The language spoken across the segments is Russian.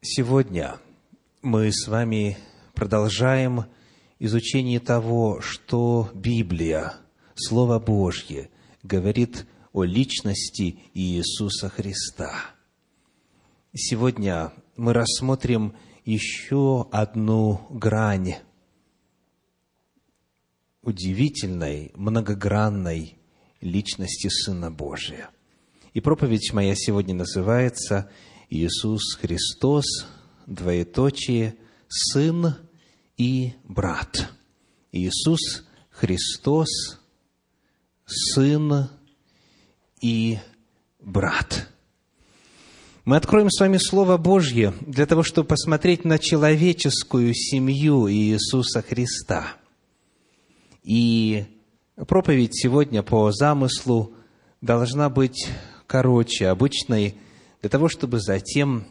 Сегодня мы с вами продолжаем изучение того, что Библия, Слово Божье, говорит о личности Иисуса Христа. Сегодня мы рассмотрим еще одну грань удивительной, многогранной личности Сына Божия. И проповедь моя сегодня называется «Иисус Христос, двоеточие, Сын и Брат». Иисус Христос, Сын и Брат. Мы откроем с вами Слово Божье для того, чтобы посмотреть на человеческую семью Иисуса Христа. И проповедь сегодня по замыслу должна быть короче обычной, для того, чтобы затем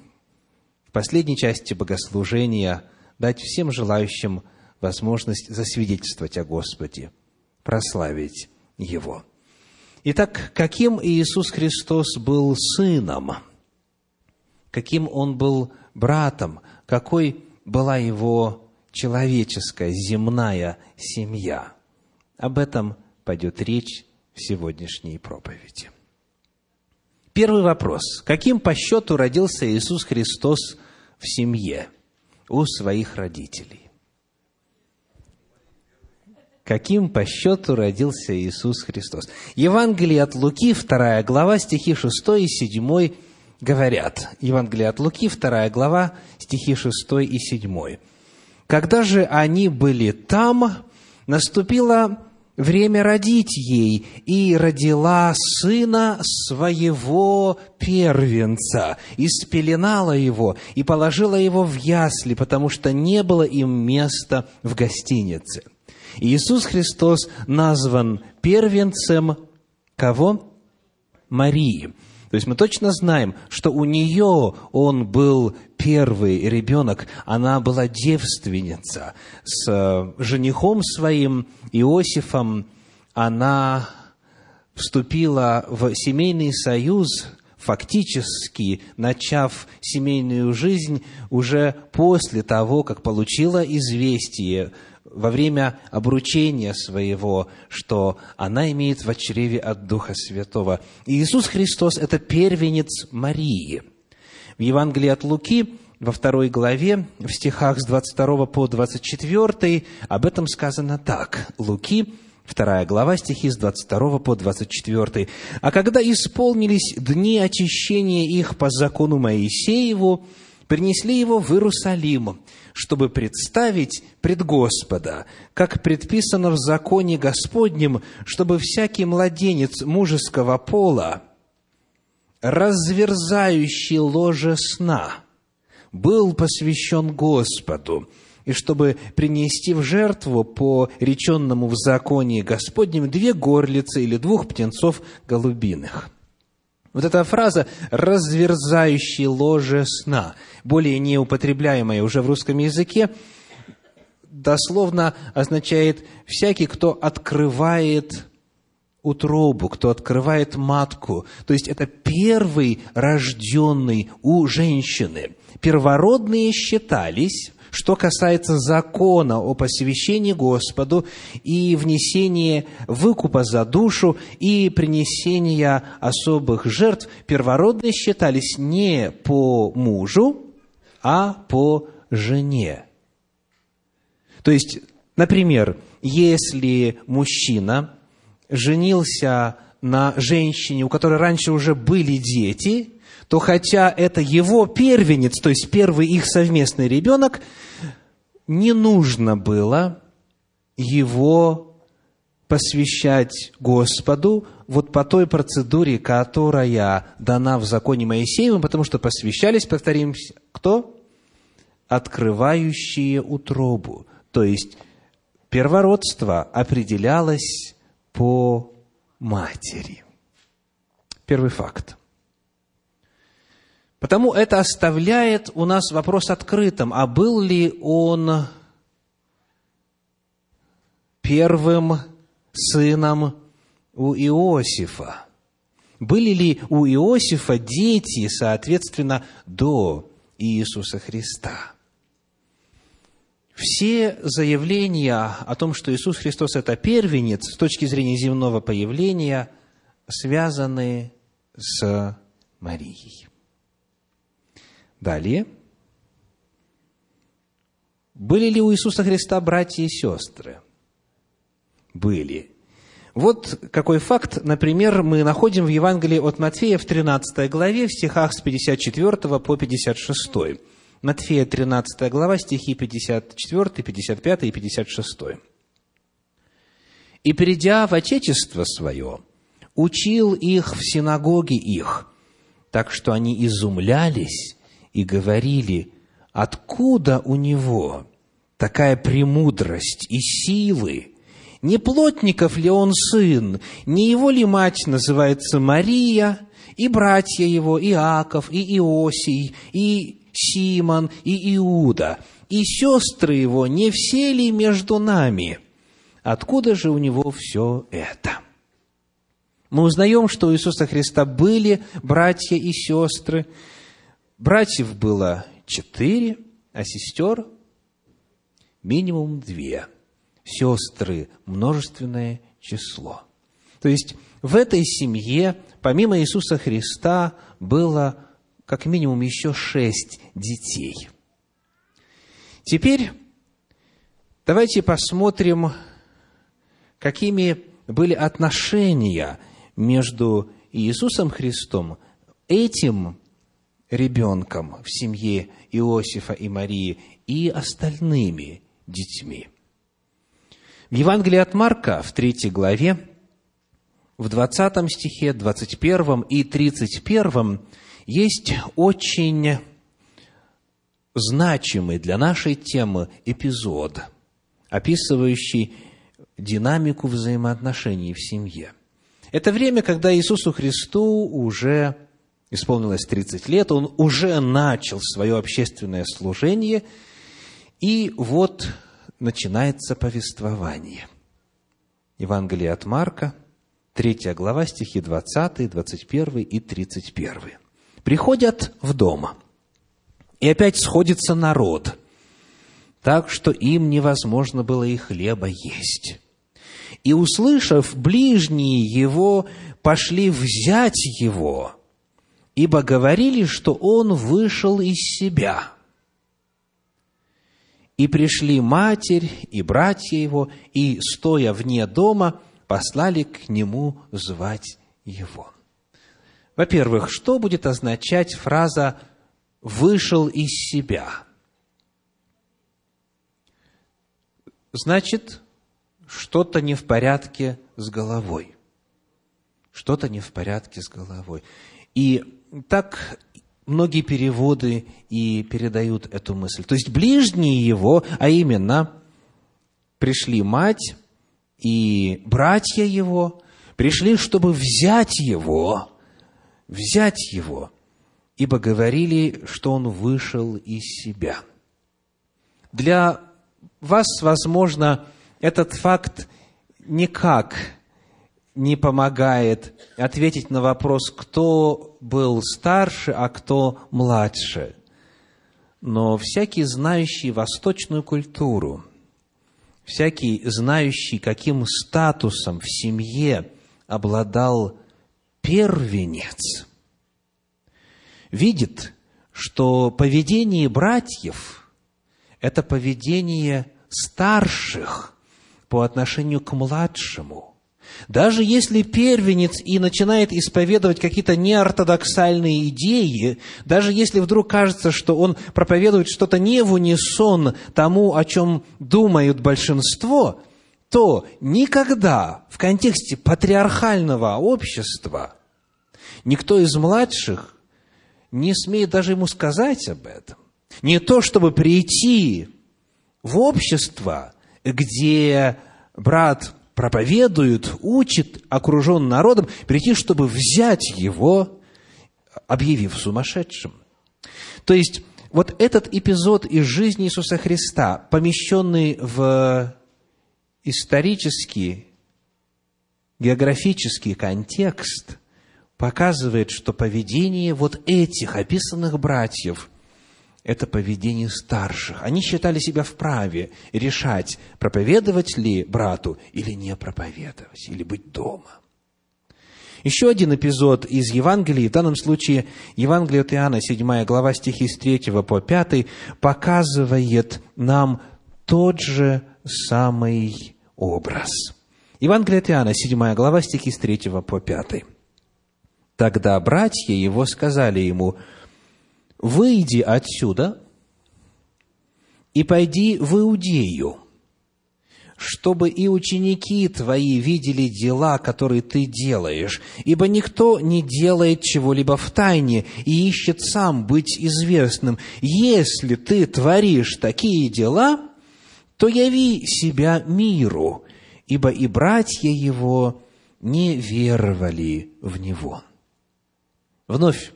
в последней части богослужения дать всем желающим возможность засвидетельствовать о Господе, прославить Его. Итак, каким Иисус Христос был сыном? Каким Он был братом? Какой была Его человеческая, земная семья? Об этом пойдет речь в сегодняшней проповеди. Первый вопрос. Каким по счету родился Иисус Христос в семье у своих родителей? Каким по счету родился Иисус Христос? Евангелие от Луки, 2 глава, стихи 6 и 7 говорят. Евангелие от Луки, 2 глава, стихи 6 и 7. «Когда же они были там, наступила время родить ей, и родила сына своего первенца, и спеленала его, и положила его в ясли, потому что не было им места в гостинице. Иисус Христос назван первенцем кого? Марии. То есть мы точно знаем, что у нее он был первый ребенок, она была девственница. С э, женихом своим Иосифом она вступила в семейный союз, фактически начав семейную жизнь уже после того, как получила известие во время обручения своего, что она имеет в чреве от Духа Святого. И Иисус Христос – это первенец Марии. В Евангелии от Луки, во второй главе, в стихах с 22 по 24, об этом сказано так. Луки, вторая глава, стихи с 22 по 24. «А когда исполнились дни очищения их по закону Моисееву, принесли его в Иерусалим, чтобы представить пред Господа, как предписано в законе Господнем, чтобы всякий младенец мужеского пола, разверзающий ложе сна, был посвящен Господу, и чтобы принести в жертву по реченному в законе Господнем две горлицы или двух птенцов голубиных – вот эта фраза «разверзающий ложе сна», более неупотребляемая уже в русском языке, дословно означает «всякий, кто открывает утробу, кто открывает матку». То есть это первый рожденный у женщины. Первородные считались что касается закона о посвящении Господу и внесении выкупа за душу и принесения особых жертв, первородные считались не по мужу, а по жене. То есть, например, если мужчина женился на женщине, у которой раньше уже были дети, то хотя это его первенец, то есть первый их совместный ребенок, не нужно было его посвящать Господу вот по той процедуре, которая дана в законе Моисеевым, потому что посвящались, повторимся, кто? Открывающие утробу. То есть, первородство определялось по матери. Первый факт. Потому это оставляет у нас вопрос открытым, а был ли он первым сыном у Иосифа? Были ли у Иосифа дети, соответственно, до Иисуса Христа. Все заявления о том, что Иисус Христос – это первенец, с точки зрения земного появления, связаны с Марией. Далее. Были ли у Иисуса Христа братья и сестры? Были. Вот какой факт, например, мы находим в Евангелии от Матфея в 13 главе, в стихах с 54 по 56. Матфея 13 глава, стихи 54, 55 и 56. «И, придя в Отечество свое, учил их в синагоге их, так что они изумлялись и говорили, откуда у него такая премудрость и силы, не плотников ли он сын, не его ли мать называется Мария, и братья его, Иаков, и Иосий, и Симон, и Иуда, и сестры его, не все ли между нами? Откуда же у него все это? Мы узнаем, что у Иисуса Христа были братья и сестры. Братьев было четыре, а сестер минимум две – сестры, множественное число. То есть в этой семье, помимо Иисуса Христа, было как минимум еще шесть детей. Теперь давайте посмотрим, какими были отношения между Иисусом Христом, этим ребенком в семье Иосифа и Марии и остальными детьми – в Евангелии от Марка, в третьей главе, в 20 стихе, 21 и 31 есть очень значимый для нашей темы эпизод, описывающий динамику взаимоотношений в семье. Это время, когда Иисусу Христу уже исполнилось 30 лет, Он уже начал свое общественное служение, и вот начинается повествование. Евангелие от Марка, 3 глава, стихи 20, 21 и 31. Приходят в дом, и опять сходится народ, так что им невозможно было и хлеба есть. И, услышав, ближние его пошли взять его, ибо говорили, что он вышел из себя – и пришли матерь и братья его, и, стоя вне дома, послали к нему звать его. Во-первых, что будет означать фраза «вышел из себя»? Значит, что-то не в порядке с головой. Что-то не в порядке с головой. И так многие переводы и передают эту мысль. То есть ближние его, а именно пришли мать и братья его, пришли, чтобы взять его, взять его, ибо говорили, что он вышел из себя. Для вас, возможно, этот факт никак не помогает ответить на вопрос, кто был старше, а кто младше. Но всякий знающий восточную культуру, всякий знающий, каким статусом в семье обладал первенец, видит, что поведение братьев – это поведение старших по отношению к младшему – даже если первенец и начинает исповедовать какие-то неортодоксальные идеи, даже если вдруг кажется, что он проповедует что-то не в унисон тому, о чем думают большинство, то никогда в контексте патриархального общества никто из младших не смеет даже ему сказать об этом. Не то, чтобы прийти в общество, где брат проповедует, учит, окружен народом, прийти, чтобы взять его, объявив сумасшедшим. То есть, вот этот эпизод из жизни Иисуса Христа, помещенный в исторический, географический контекст, показывает, что поведение вот этих описанных братьев это поведение старших. Они считали себя вправе решать, проповедовать ли брату или не проповедовать, или быть дома. Еще один эпизод из Евангелия, в данном случае Евангелие от Иоанна, 7 глава, стихи с 3 по 5, показывает нам тот же самый образ. Евангелие от Иоанна, 7 глава, стихи с 3 по 5. Тогда братья его сказали ему, выйди отсюда и пойди в Иудею, чтобы и ученики твои видели дела, которые ты делаешь, ибо никто не делает чего-либо в тайне и ищет сам быть известным. Если ты творишь такие дела, то яви себя миру, ибо и братья его не веровали в него. Вновь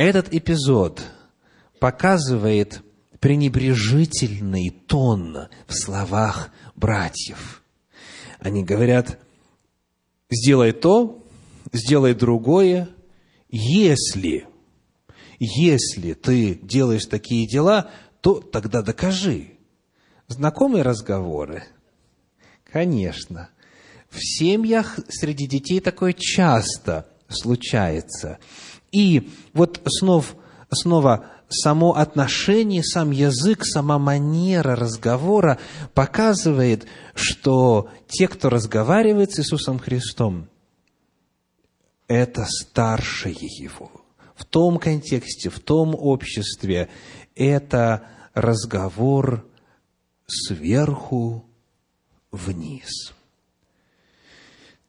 этот эпизод показывает пренебрежительный тон в словах братьев. Они говорят, сделай то, сделай другое, если, если ты делаешь такие дела, то тогда докажи. Знакомые разговоры? Конечно. В семьях среди детей такое часто случается – и вот снова, снова само отношение, сам язык, сама манера разговора показывает, что те, кто разговаривает с Иисусом Христом, это старшие Его. В том контексте, в том обществе это разговор сверху вниз.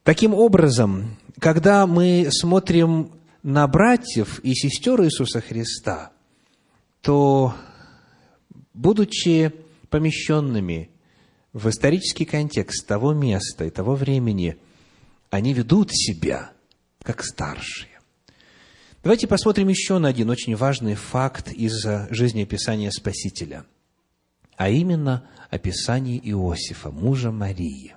Таким образом, когда мы смотрим на братьев и сестер Иисуса Христа, то, будучи помещенными в исторический контекст того места и того времени, они ведут себя как старшие. Давайте посмотрим еще на один очень важный факт из жизнеописания Спасителя, а именно описание Иосифа, мужа Марии.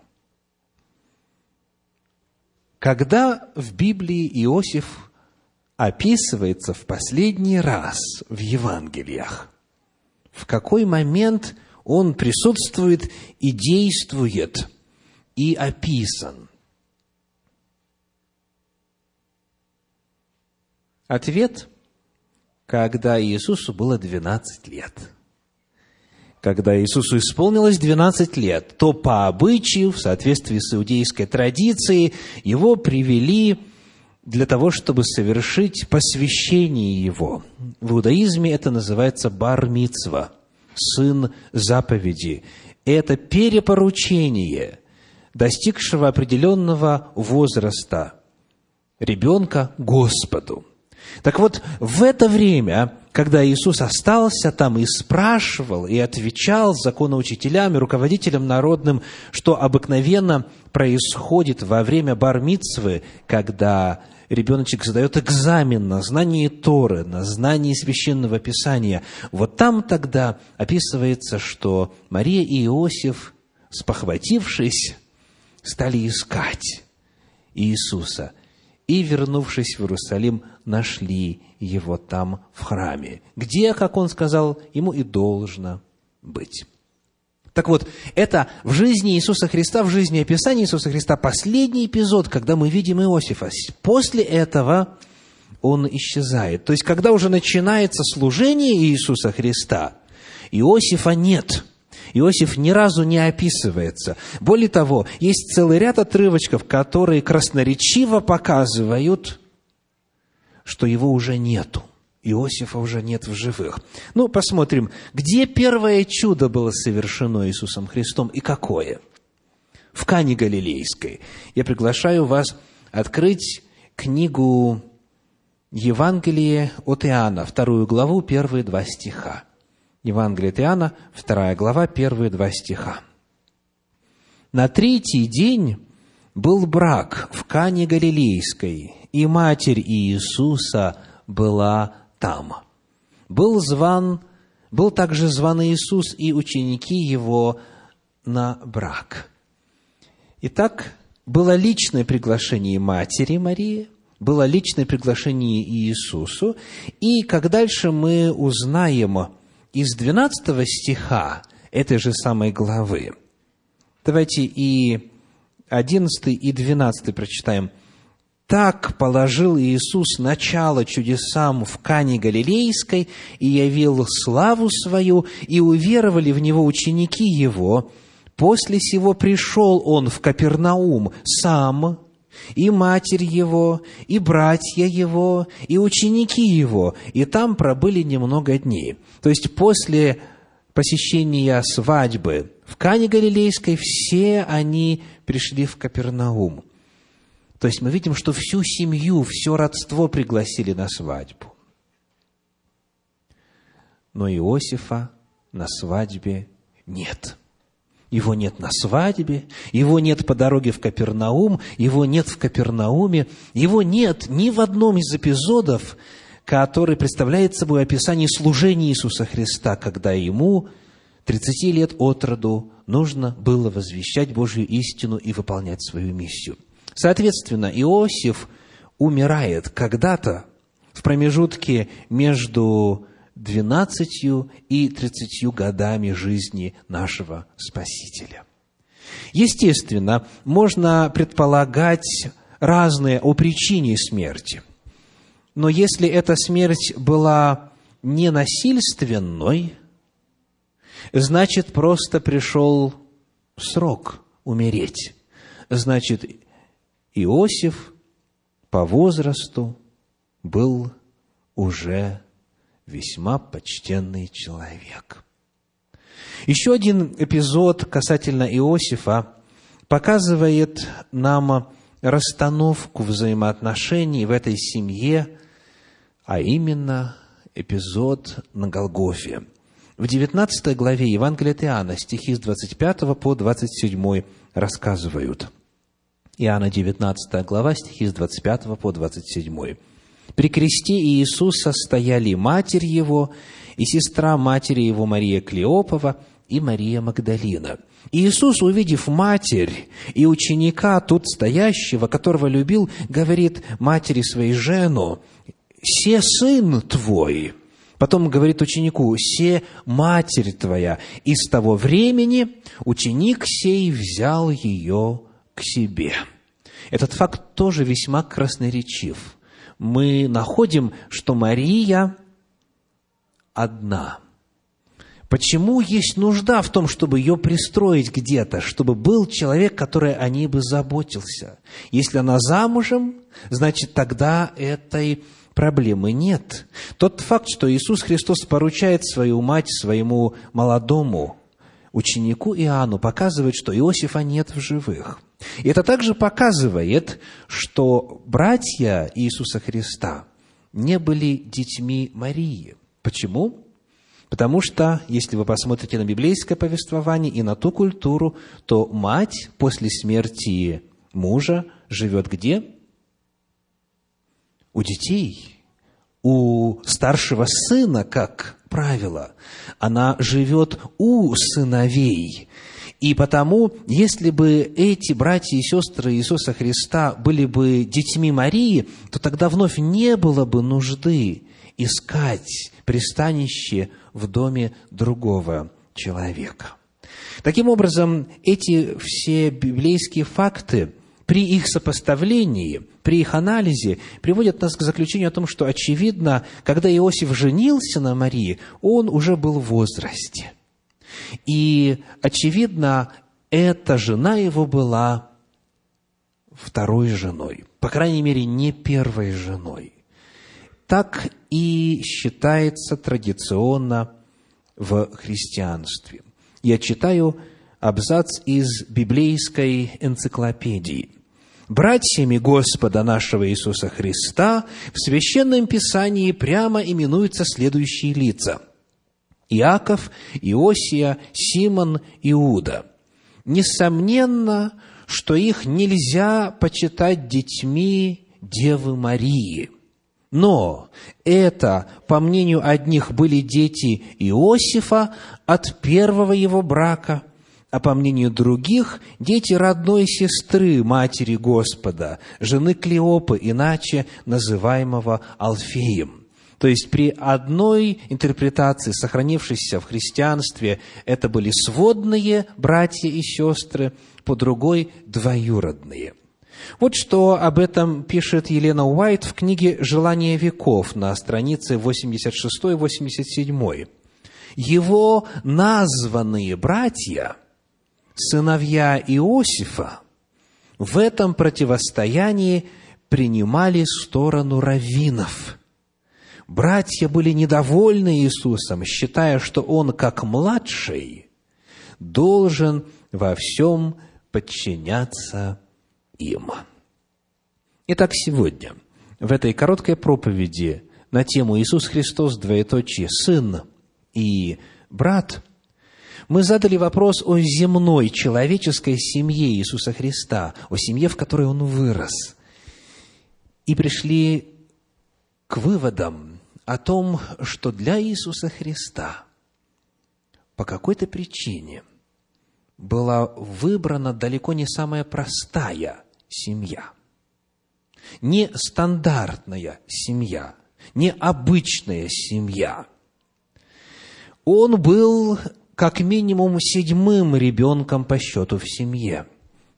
Когда в Библии Иосиф описывается в последний раз в Евангелиях. В какой момент он присутствует и действует, и описан. Ответ – когда Иисусу было 12 лет. Когда Иисусу исполнилось 12 лет, то по обычаю, в соответствии с иудейской традицией, его привели для того, чтобы совершить посвящение его. В иудаизме это называется бар-мицва, сын заповеди. Это перепоручение достигшего определенного возраста ребенка Господу. Так вот, в это время, когда Иисус остался там и спрашивал, и отвечал законоучителям и руководителям народным, что обыкновенно происходит во время бармицвы, когда ребеночек сдает экзамен на знание Торы, на знание Священного Писания, вот там тогда описывается, что Мария и Иосиф, спохватившись, стали искать Иисуса и, вернувшись в Иерусалим, нашли его там в храме, где, как он сказал, ему и должно быть. Так вот, это в жизни Иисуса Христа, в жизни описания Иисуса Христа последний эпизод, когда мы видим Иосифа. После этого он исчезает. То есть, когда уже начинается служение Иисуса Христа, Иосифа нет. Иосиф ни разу не описывается. Более того, есть целый ряд отрывочков, которые красноречиво показывают, что его уже нету. Иосифа уже нет в живых. Ну, посмотрим, где первое чудо было совершено Иисусом Христом и какое? В Кане Галилейской. Я приглашаю вас открыть книгу Евангелие от Иоанна, вторую главу, первые два стиха. Евангелие от Иоанна, вторая глава, первые два стиха. На третий день был брак в Кане Галилейской, и матерь Иисуса была там. Был зван, был также зван Иисус и ученики его на брак. Итак, было личное приглашение матери Марии, было личное приглашение Иисусу. И как дальше мы узнаем из 12 стиха этой же самой главы. Давайте и 11 и 12 прочитаем. «Так положил Иисус начало чудесам в Кане Галилейской и явил славу свою, и уверовали в Него ученики Его. После сего пришел Он в Капернаум сам, и матерь его, и братья его, и ученики его, и там пробыли немного дней. То есть после посещения свадьбы в Кане Галилейской все они пришли в Капернаум. То есть мы видим, что всю семью, все родство пригласили на свадьбу. Но Иосифа на свадьбе нет. Его нет на свадьбе, его нет по дороге в Капернаум, его нет в Капернауме, его нет ни в одном из эпизодов, который представляет собой описание служения Иисуса Христа, когда ему 30 лет от роду нужно было возвещать Божью истину и выполнять свою миссию. Соответственно, Иосиф умирает когда-то в промежутке между двенадцатью и тридцатью годами жизни нашего Спасителя. Естественно, можно предполагать разные о причине смерти. Но если эта смерть была не насильственной, значит, просто пришел срок умереть. Значит, Иосиф по возрасту был уже весьма почтенный человек. Еще один эпизод касательно Иосифа показывает нам расстановку взаимоотношений в этой семье, а именно эпизод на Голгофе. В 19 главе Евангелия от Иоанна, стихи с 25 по 27 рассказывают. Иоанна 19 глава, стихи с 25 по 27. При кресте Иисуса стояли матерь его и сестра матери его Мария Клеопова и Мария Магдалина. Иисус, увидев матерь и ученика тут стоящего, которого любил, говорит матери своей жену, «Се сын твой». Потом говорит ученику, «Се матерь твоя». И с того времени ученик сей взял ее к себе. Этот факт тоже весьма красноречив мы находим, что Мария одна. Почему есть нужда в том, чтобы ее пристроить где-то, чтобы был человек, который о ней бы заботился? Если она замужем, значит, тогда этой проблемы нет. Тот факт, что Иисус Христос поручает свою мать своему молодому ученику Иоанну, показывает, что Иосифа нет в живых – и это также показывает, что братья Иисуса Христа не были детьми Марии. Почему? Потому что, если вы посмотрите на библейское повествование и на ту культуру, то мать после смерти мужа живет где? У детей, у старшего сына, как правило. Она живет у сыновей. И потому, если бы эти братья и сестры Иисуса Христа были бы детьми Марии, то тогда вновь не было бы нужды искать пристанище в доме другого человека. Таким образом, эти все библейские факты при их сопоставлении, при их анализе приводят нас к заключению о том, что, очевидно, когда Иосиф женился на Марии, он уже был в возрасте – и, очевидно, эта жена его была второй женой, по крайней мере, не первой женой. Так и считается традиционно в христианстве. Я читаю абзац из библейской энциклопедии. Братьями Господа нашего Иисуса Христа в Священном Писании прямо именуются следующие лица – Иаков, Иосия, Симон, Иуда. Несомненно, что их нельзя почитать детьми Девы Марии. Но это, по мнению одних, были дети Иосифа от первого его брака, а по мнению других, дети родной сестры матери Господа, жены Клеопы, иначе называемого Алфеем. То есть при одной интерпретации, сохранившейся в христианстве, это были сводные братья и сестры, по другой – двоюродные. Вот что об этом пишет Елена Уайт в книге «Желание веков» на странице 86-87. Его названные братья – сыновья Иосифа в этом противостоянии принимали сторону раввинов. Братья были недовольны Иисусом, считая, что Он, как младший, должен во всем подчиняться им. Итак, сегодня в этой короткой проповеди на тему Иисус Христос, двоеточие, Сын и Брат – мы задали вопрос о земной человеческой семье Иисуса Христа, о семье, в которой Он вырос. И пришли к выводам о том, что для Иисуса Христа по какой-то причине была выбрана далеко не самая простая семья, не стандартная семья, не обычная семья. Он был как минимум седьмым ребенком по счету в семье.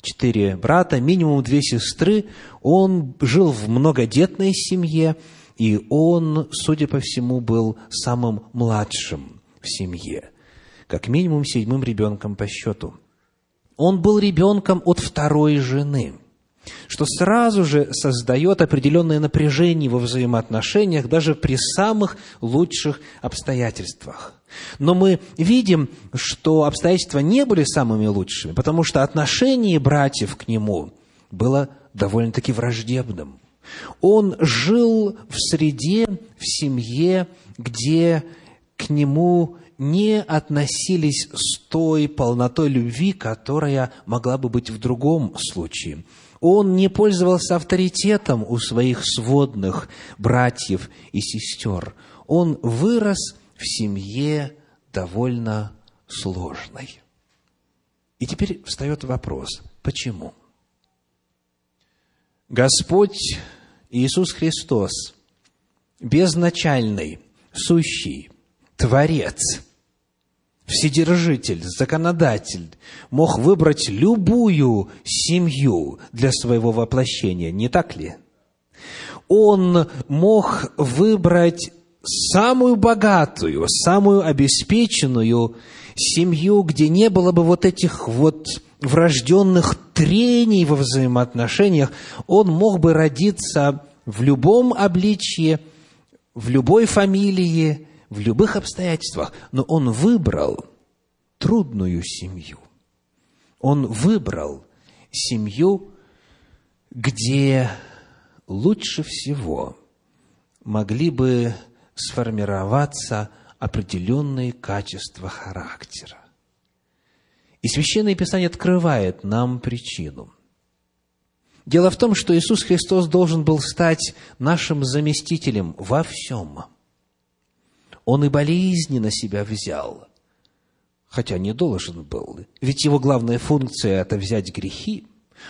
Четыре брата, минимум две сестры. Он жил в многодетной семье, и он, судя по всему, был самым младшим в семье. Как минимум седьмым ребенком по счету. Он был ребенком от второй жены – что сразу же создает определенное напряжение во взаимоотношениях даже при самых лучших обстоятельствах. Но мы видим, что обстоятельства не были самыми лучшими, потому что отношение братьев к нему было довольно-таки враждебным. Он жил в среде, в семье, где к нему не относились с той полнотой любви, которая могла бы быть в другом случае. Он не пользовался авторитетом у своих сводных братьев и сестер. Он вырос в семье довольно сложной. И теперь встает вопрос, почему? Господь Иисус Христос, безначальный, сущий, Творец, Вседержитель, законодатель мог выбрать любую семью для своего воплощения, не так ли? Он мог выбрать самую богатую, самую обеспеченную семью, где не было бы вот этих вот врожденных трений во взаимоотношениях, он мог бы родиться в любом обличье, в любой фамилии, в любых обстоятельствах, но он выбрал трудную семью. Он выбрал семью, где лучше всего могли бы сформироваться определенные качества характера. И Священное Писание открывает нам причину. Дело в том, что Иисус Христос должен был стать нашим заместителем во всем. Он и болезни на себя взял, хотя не должен был. Ведь его главная функция – это взять грехи.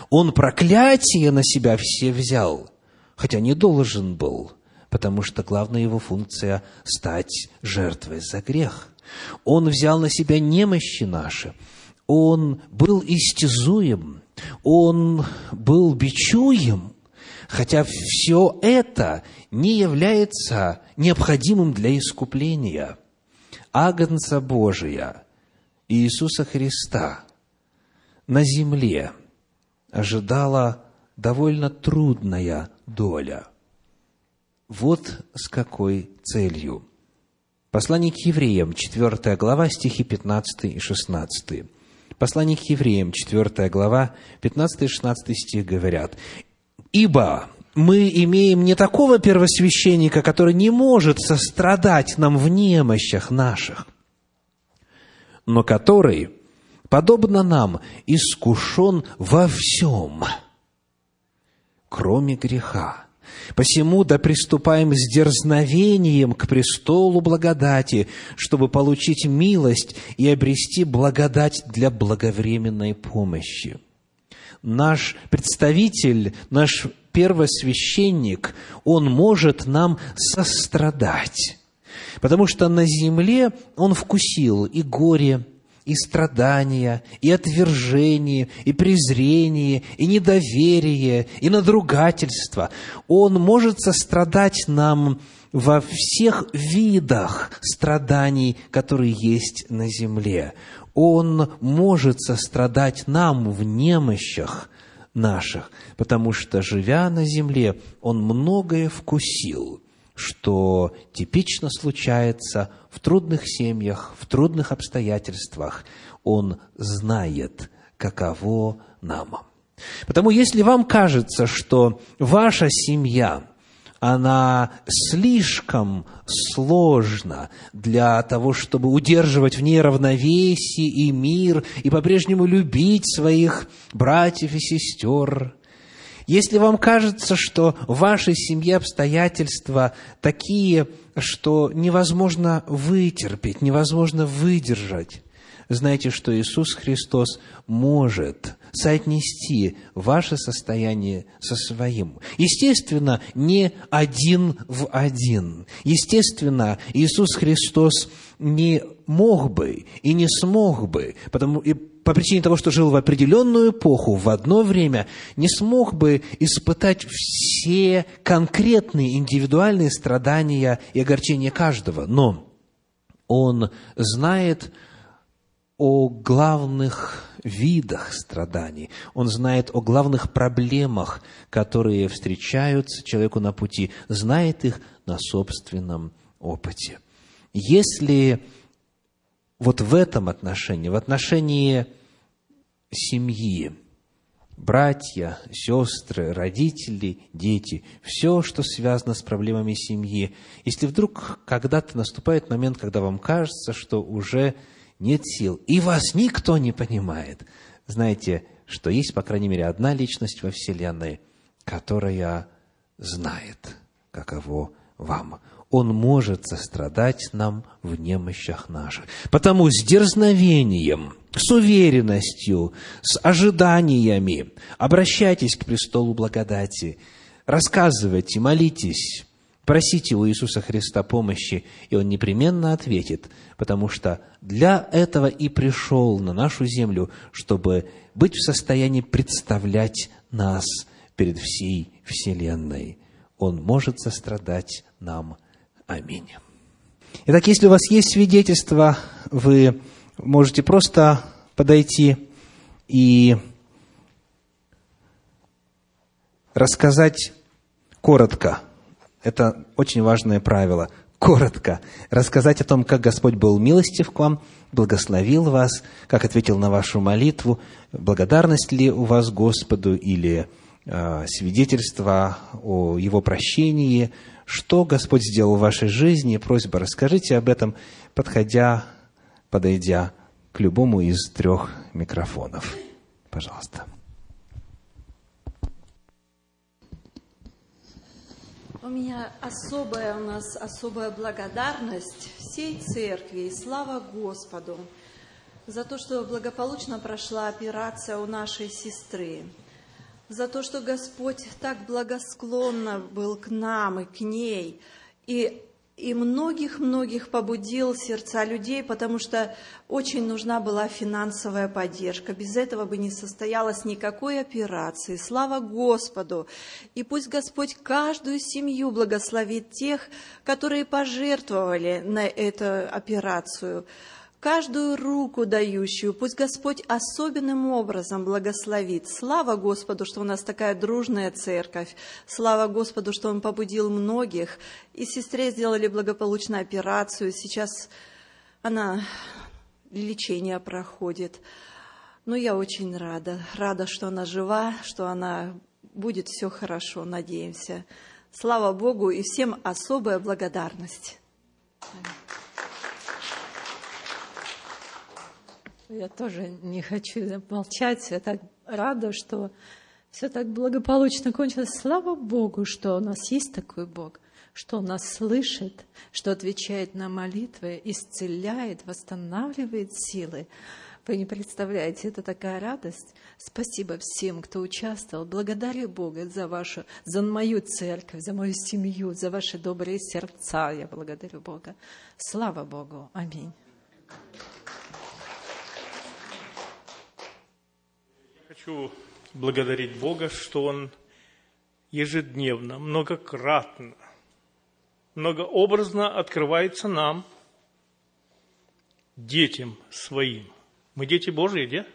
Он проклятие на себя все взял, хотя не должен был – потому что главная его функция – стать жертвой за грех. Он взял на себя немощи наши, он был истязуем, он был бичуем, хотя все это не является необходимым для искупления. Агнца Божия, Иисуса Христа, на земле ожидала довольно трудная доля – вот с какой целью. Послание к евреям, 4 глава, стихи 15 и 16. Послание к евреям, 4 глава, 15 и 16 стих говорят, «Ибо мы имеем не такого первосвященника, который не может сострадать нам в немощах наших, но который, подобно нам, искушен во всем, кроме греха. Посему да приступаем с дерзновением к престолу благодати, чтобы получить милость и обрести благодать для благовременной помощи. Наш представитель, наш первосвященник, он может нам сострадать, потому что на земле он вкусил и горе, и страдания, и отвержение, и презрение, и недоверие, и надругательство. Он может сострадать нам во всех видах страданий, которые есть на земле. Он может сострадать нам в немощах наших, потому что, живя на земле, Он многое вкусил, что типично случается в трудных семьях, в трудных обстоятельствах. Он знает, каково нам. Потому если вам кажется, что ваша семья – она слишком сложна для того, чтобы удерживать в ней равновесие и мир, и по-прежнему любить своих братьев и сестер. Если вам кажется, что в вашей семье обстоятельства такие, что невозможно вытерпеть, невозможно выдержать, знайте, что Иисус Христос может соотнести ваше состояние со своим. Естественно, не один в один. Естественно, Иисус Христос не мог бы и не смог бы, потому, и по причине того, что жил в определенную эпоху, в одно время, не смог бы испытать все конкретные индивидуальные страдания и огорчения каждого. Но Он знает о главных видах страданий, он знает о главных проблемах, которые встречаются человеку на пути, знает их на собственном опыте. Если вот в этом отношении, в отношении семьи, братья, сестры, родители, дети, все, что связано с проблемами семьи, если вдруг когда-то наступает момент, когда вам кажется, что уже нет сил, и вас никто не понимает, знаете, что есть, по крайней мере, одна личность во Вселенной, которая знает, каково вам. Он может сострадать нам в немощах наших. Потому с дерзновением, с уверенностью, с ожиданиями обращайтесь к престолу благодати, рассказывайте, молитесь, Просите у Иисуса Христа помощи, и Он непременно ответит, потому что для этого и пришел на нашу землю, чтобы быть в состоянии представлять нас перед всей Вселенной. Он может сострадать нам. Аминь. Итак, если у вас есть свидетельство, вы можете просто подойти и рассказать коротко это очень важное правило. Коротко рассказать о том, как Господь был милостив к вам, благословил вас, как ответил на вашу молитву, благодарность ли у вас Господу или э, свидетельство о Его прощении, что Господь сделал в вашей жизни, просьба расскажите об этом, подходя, подойдя к любому из трех микрофонов. Пожалуйста. У меня особая, у нас особая благодарность всей церкви и слава Господу за то, что благополучно прошла операция у нашей сестры, за то, что Господь так благосклонно был к нам и к ней, и и многих-многих побудил сердца людей, потому что очень нужна была финансовая поддержка. Без этого бы не состоялось никакой операции. Слава Господу! И пусть Господь каждую семью благословит тех, которые пожертвовали на эту операцию каждую руку дающую. Пусть Господь особенным образом благословит. Слава Господу, что у нас такая дружная церковь. Слава Господу, что Он побудил многих. И сестре сделали благополучную операцию. Сейчас она лечение проходит. Но я очень рада. Рада, что она жива, что она будет все хорошо, надеемся. Слава Богу и всем особая благодарность. Я тоже не хочу молчать. Я так рада, что Все так благополучно кончилось. Слава Богу, что у нас есть такой Бог, что Он нас слышит, что отвечает на молитвы, исцеляет, восстанавливает силы. Вы не представляете, это такая радость. Спасибо всем, кто участвовал. Благодарю Бога за вашу, за мою церковь, за мою семью, за ваши добрые сердца. Я благодарю Бога. Слава Богу. Аминь. Хочу благодарить Бога, что Он ежедневно, многократно, многообразно открывается нам, детям своим. Мы дети Божьи, где?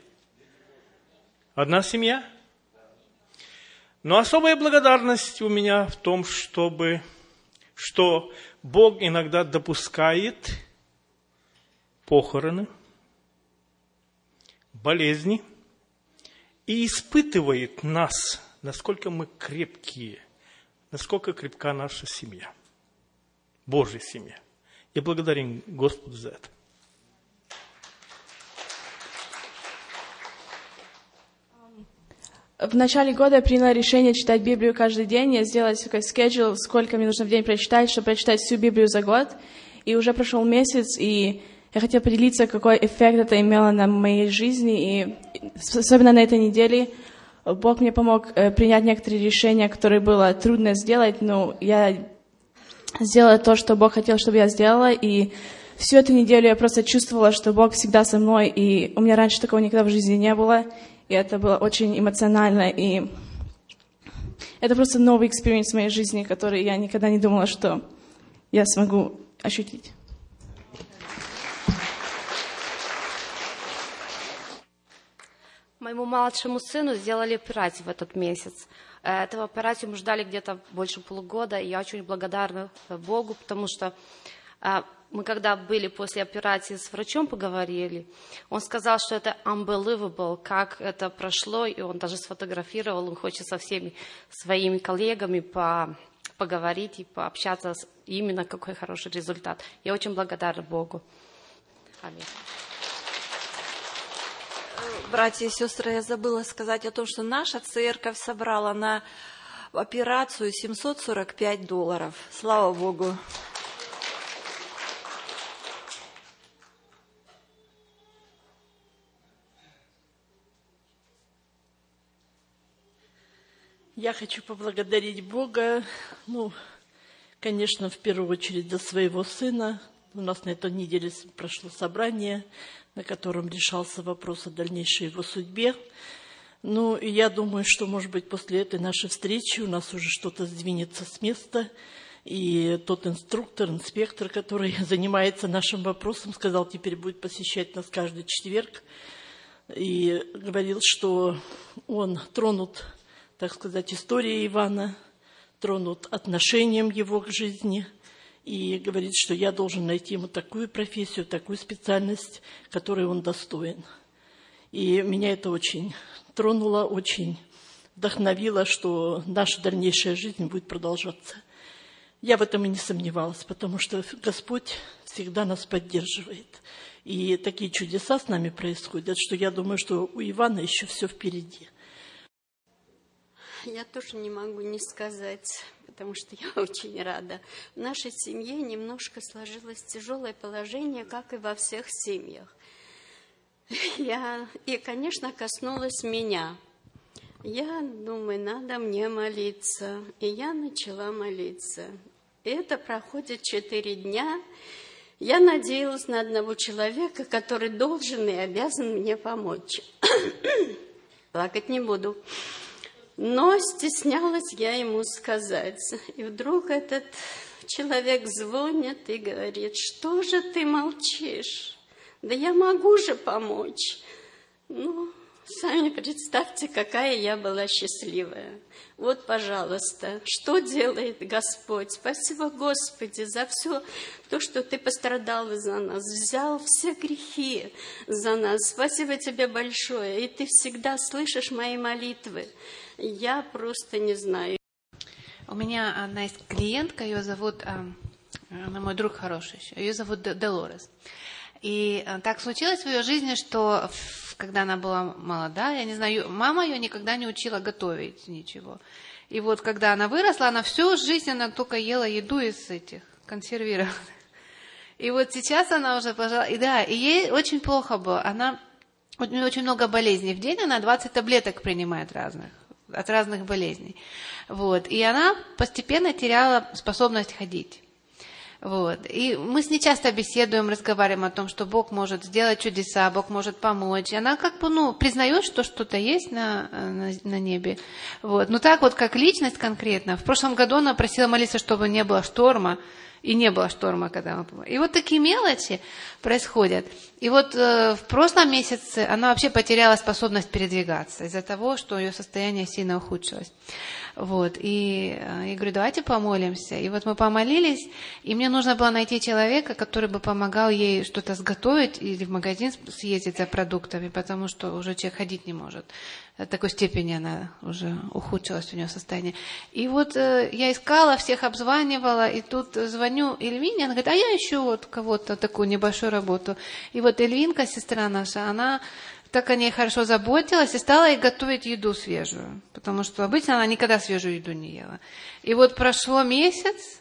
Одна семья? Но особая благодарность у меня в том, чтобы, что Бог иногда допускает похороны, болезни – и испытывает нас, насколько мы крепкие, насколько крепка наша семья, Божья семья. И благодарим Господу за это. В начале года я приняла решение читать Библию каждый день. Я сделала такой скеджул, сколько мне нужно в день прочитать, чтобы прочитать всю Библию за год. И уже прошел месяц, и я хотела поделиться, какой эффект это имело на моей жизни. И особенно на этой неделе Бог мне помог э, принять некоторые решения, которые было трудно сделать, но я сделала то, что Бог хотел, чтобы я сделала. И всю эту неделю я просто чувствовала, что Бог всегда со мной. И у меня раньше такого никогда в жизни не было. И это было очень эмоционально. И это просто новый experience в моей жизни, который я никогда не думала, что я смогу ощутить. Моему младшему сыну сделали операцию в этот месяц. Э, Этого операцию мы ждали где-то больше полугода, и я очень благодарна Богу, потому что э, мы когда были после операции с врачом поговорили, он сказал, что это unbelievable, как это прошло, и он даже сфотографировал, он хочет со всеми своими коллегами по, поговорить и пообщаться, именно какой хороший результат. Я очень благодарна Богу. Аминь. Братья и сестры, я забыла сказать о том, что наша церковь собрала на операцию 745 долларов. Слава Богу. Я хочу поблагодарить Бога, ну, конечно, в первую очередь за своего сына. У нас на этой неделе прошло собрание, на котором решался вопрос о дальнейшей его судьбе. Ну, и я думаю, что, может быть, после этой нашей встречи у нас уже что-то сдвинется с места. И тот инструктор, инспектор, который занимается нашим вопросом, сказал, теперь будет посещать нас каждый четверг. И говорил, что он тронут, так сказать, историей Ивана, тронут отношением его к жизни – и говорит, что я должен найти ему такую профессию, такую специальность, которой он достоин. И меня это очень тронуло, очень вдохновило, что наша дальнейшая жизнь будет продолжаться. Я в этом и не сомневалась, потому что Господь всегда нас поддерживает. И такие чудеса с нами происходят, что я думаю, что у Ивана еще все впереди. Я тоже не могу не сказать потому что я очень рада. В нашей семье немножко сложилось тяжелое положение, как и во всех семьях. Я, и, конечно, коснулось меня. Я думаю, надо мне молиться. И я начала молиться. И это проходит четыре дня. Я надеялась на одного человека, который должен и обязан мне помочь. Плакать не буду. Но стеснялась я ему сказать. И вдруг этот человек звонит и говорит, что же ты молчишь? Да я могу же помочь. Ну, сами представьте, какая я была счастливая. Вот, пожалуйста, что делает Господь? Спасибо, Господи, за все то, что Ты пострадал за нас, взял все грехи за нас. Спасибо Тебе большое, и Ты всегда слышишь мои молитвы. Я просто не знаю. У меня одна есть клиентка, ее зовут, а, она мой друг хороший еще, ее зовут Делорес. И а, так случилось в ее жизни, что когда она была молодая, я не знаю, мама ее никогда не учила готовить ничего. И вот когда она выросла, она всю жизнь она только ела еду из этих консервированных. И вот сейчас она уже, пожалуй, и да, и ей очень плохо было. Она, у нее очень много болезней в день, она 20 таблеток принимает разных, от разных болезней. Вот. И она постепенно теряла способность ходить. Вот. И мы с ней часто беседуем, разговариваем о том, что Бог может сделать чудеса, Бог может помочь. И она как бы, ну, признает, что что-то есть на, на, на небе. Вот. Но так вот, как личность конкретно. В прошлом году она просила молиться, чтобы не было шторма. И не было шторма, когда мы. И вот такие мелочи происходят. И вот э, в прошлом месяце она вообще потеряла способность передвигаться из-за того, что ее состояние сильно ухудшилось. Вот. И э, я говорю, давайте помолимся. И вот мы помолились, и мне нужно было найти человека, который бы помогал ей что-то сготовить или в магазин съездить за продуктами, потому что уже человек ходить не может. До такой степени она уже ухудшилась у нее состояние. И вот э, я искала, всех обзванивала, и тут звоню Эльвине, она говорит, а я ищу вот кого-то такую небольшую работу. И вот Эльвинка, сестра наша, она так о ней хорошо заботилась и стала ей готовить еду свежую, потому что обычно она никогда свежую еду не ела. И вот прошло месяц,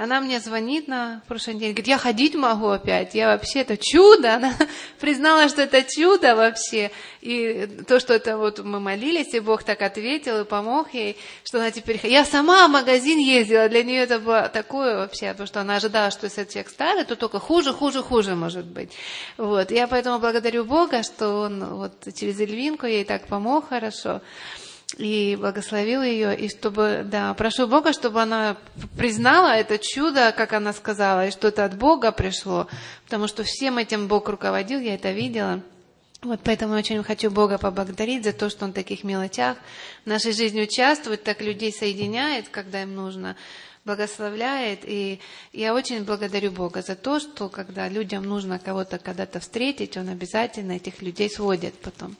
она мне звонит на прошлой неделе, говорит, я ходить могу опять, я вообще, это чудо, она признала, что это чудо вообще, и то, что это вот мы молились, и Бог так ответил и помог ей, что она теперь, я сама в магазин ездила, для нее это было такое вообще, потому что она ожидала, что если человек старый, то только хуже, хуже, хуже может быть. Вот, я поэтому благодарю Бога, что он вот через Эльвинку ей так помог хорошо и благословил ее, и чтобы, да, прошу Бога, чтобы она признала это чудо, как она сказала, и что это от Бога пришло, потому что всем этим Бог руководил, я это видела. Вот поэтому я очень хочу Бога поблагодарить за то, что Он в таких мелочах в нашей жизни участвует, так людей соединяет, когда им нужно, благословляет. И я очень благодарю Бога за то, что когда людям нужно кого-то когда-то встретить, Он обязательно этих людей сводит потом.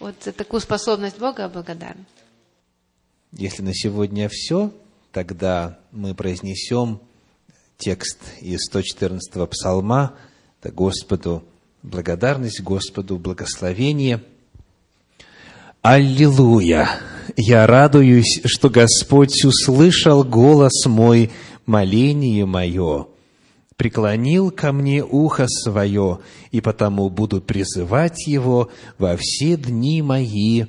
Вот за такую способность Бога благодарна. Если на сегодня все, тогда мы произнесем текст из 114-го псалма. Это Господу благодарность, Господу благословение. Аллилуйя! Я радуюсь, что Господь услышал голос мой, моление мое преклонил ко мне ухо свое, и потому буду призывать его во все дни мои.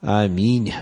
Аминь.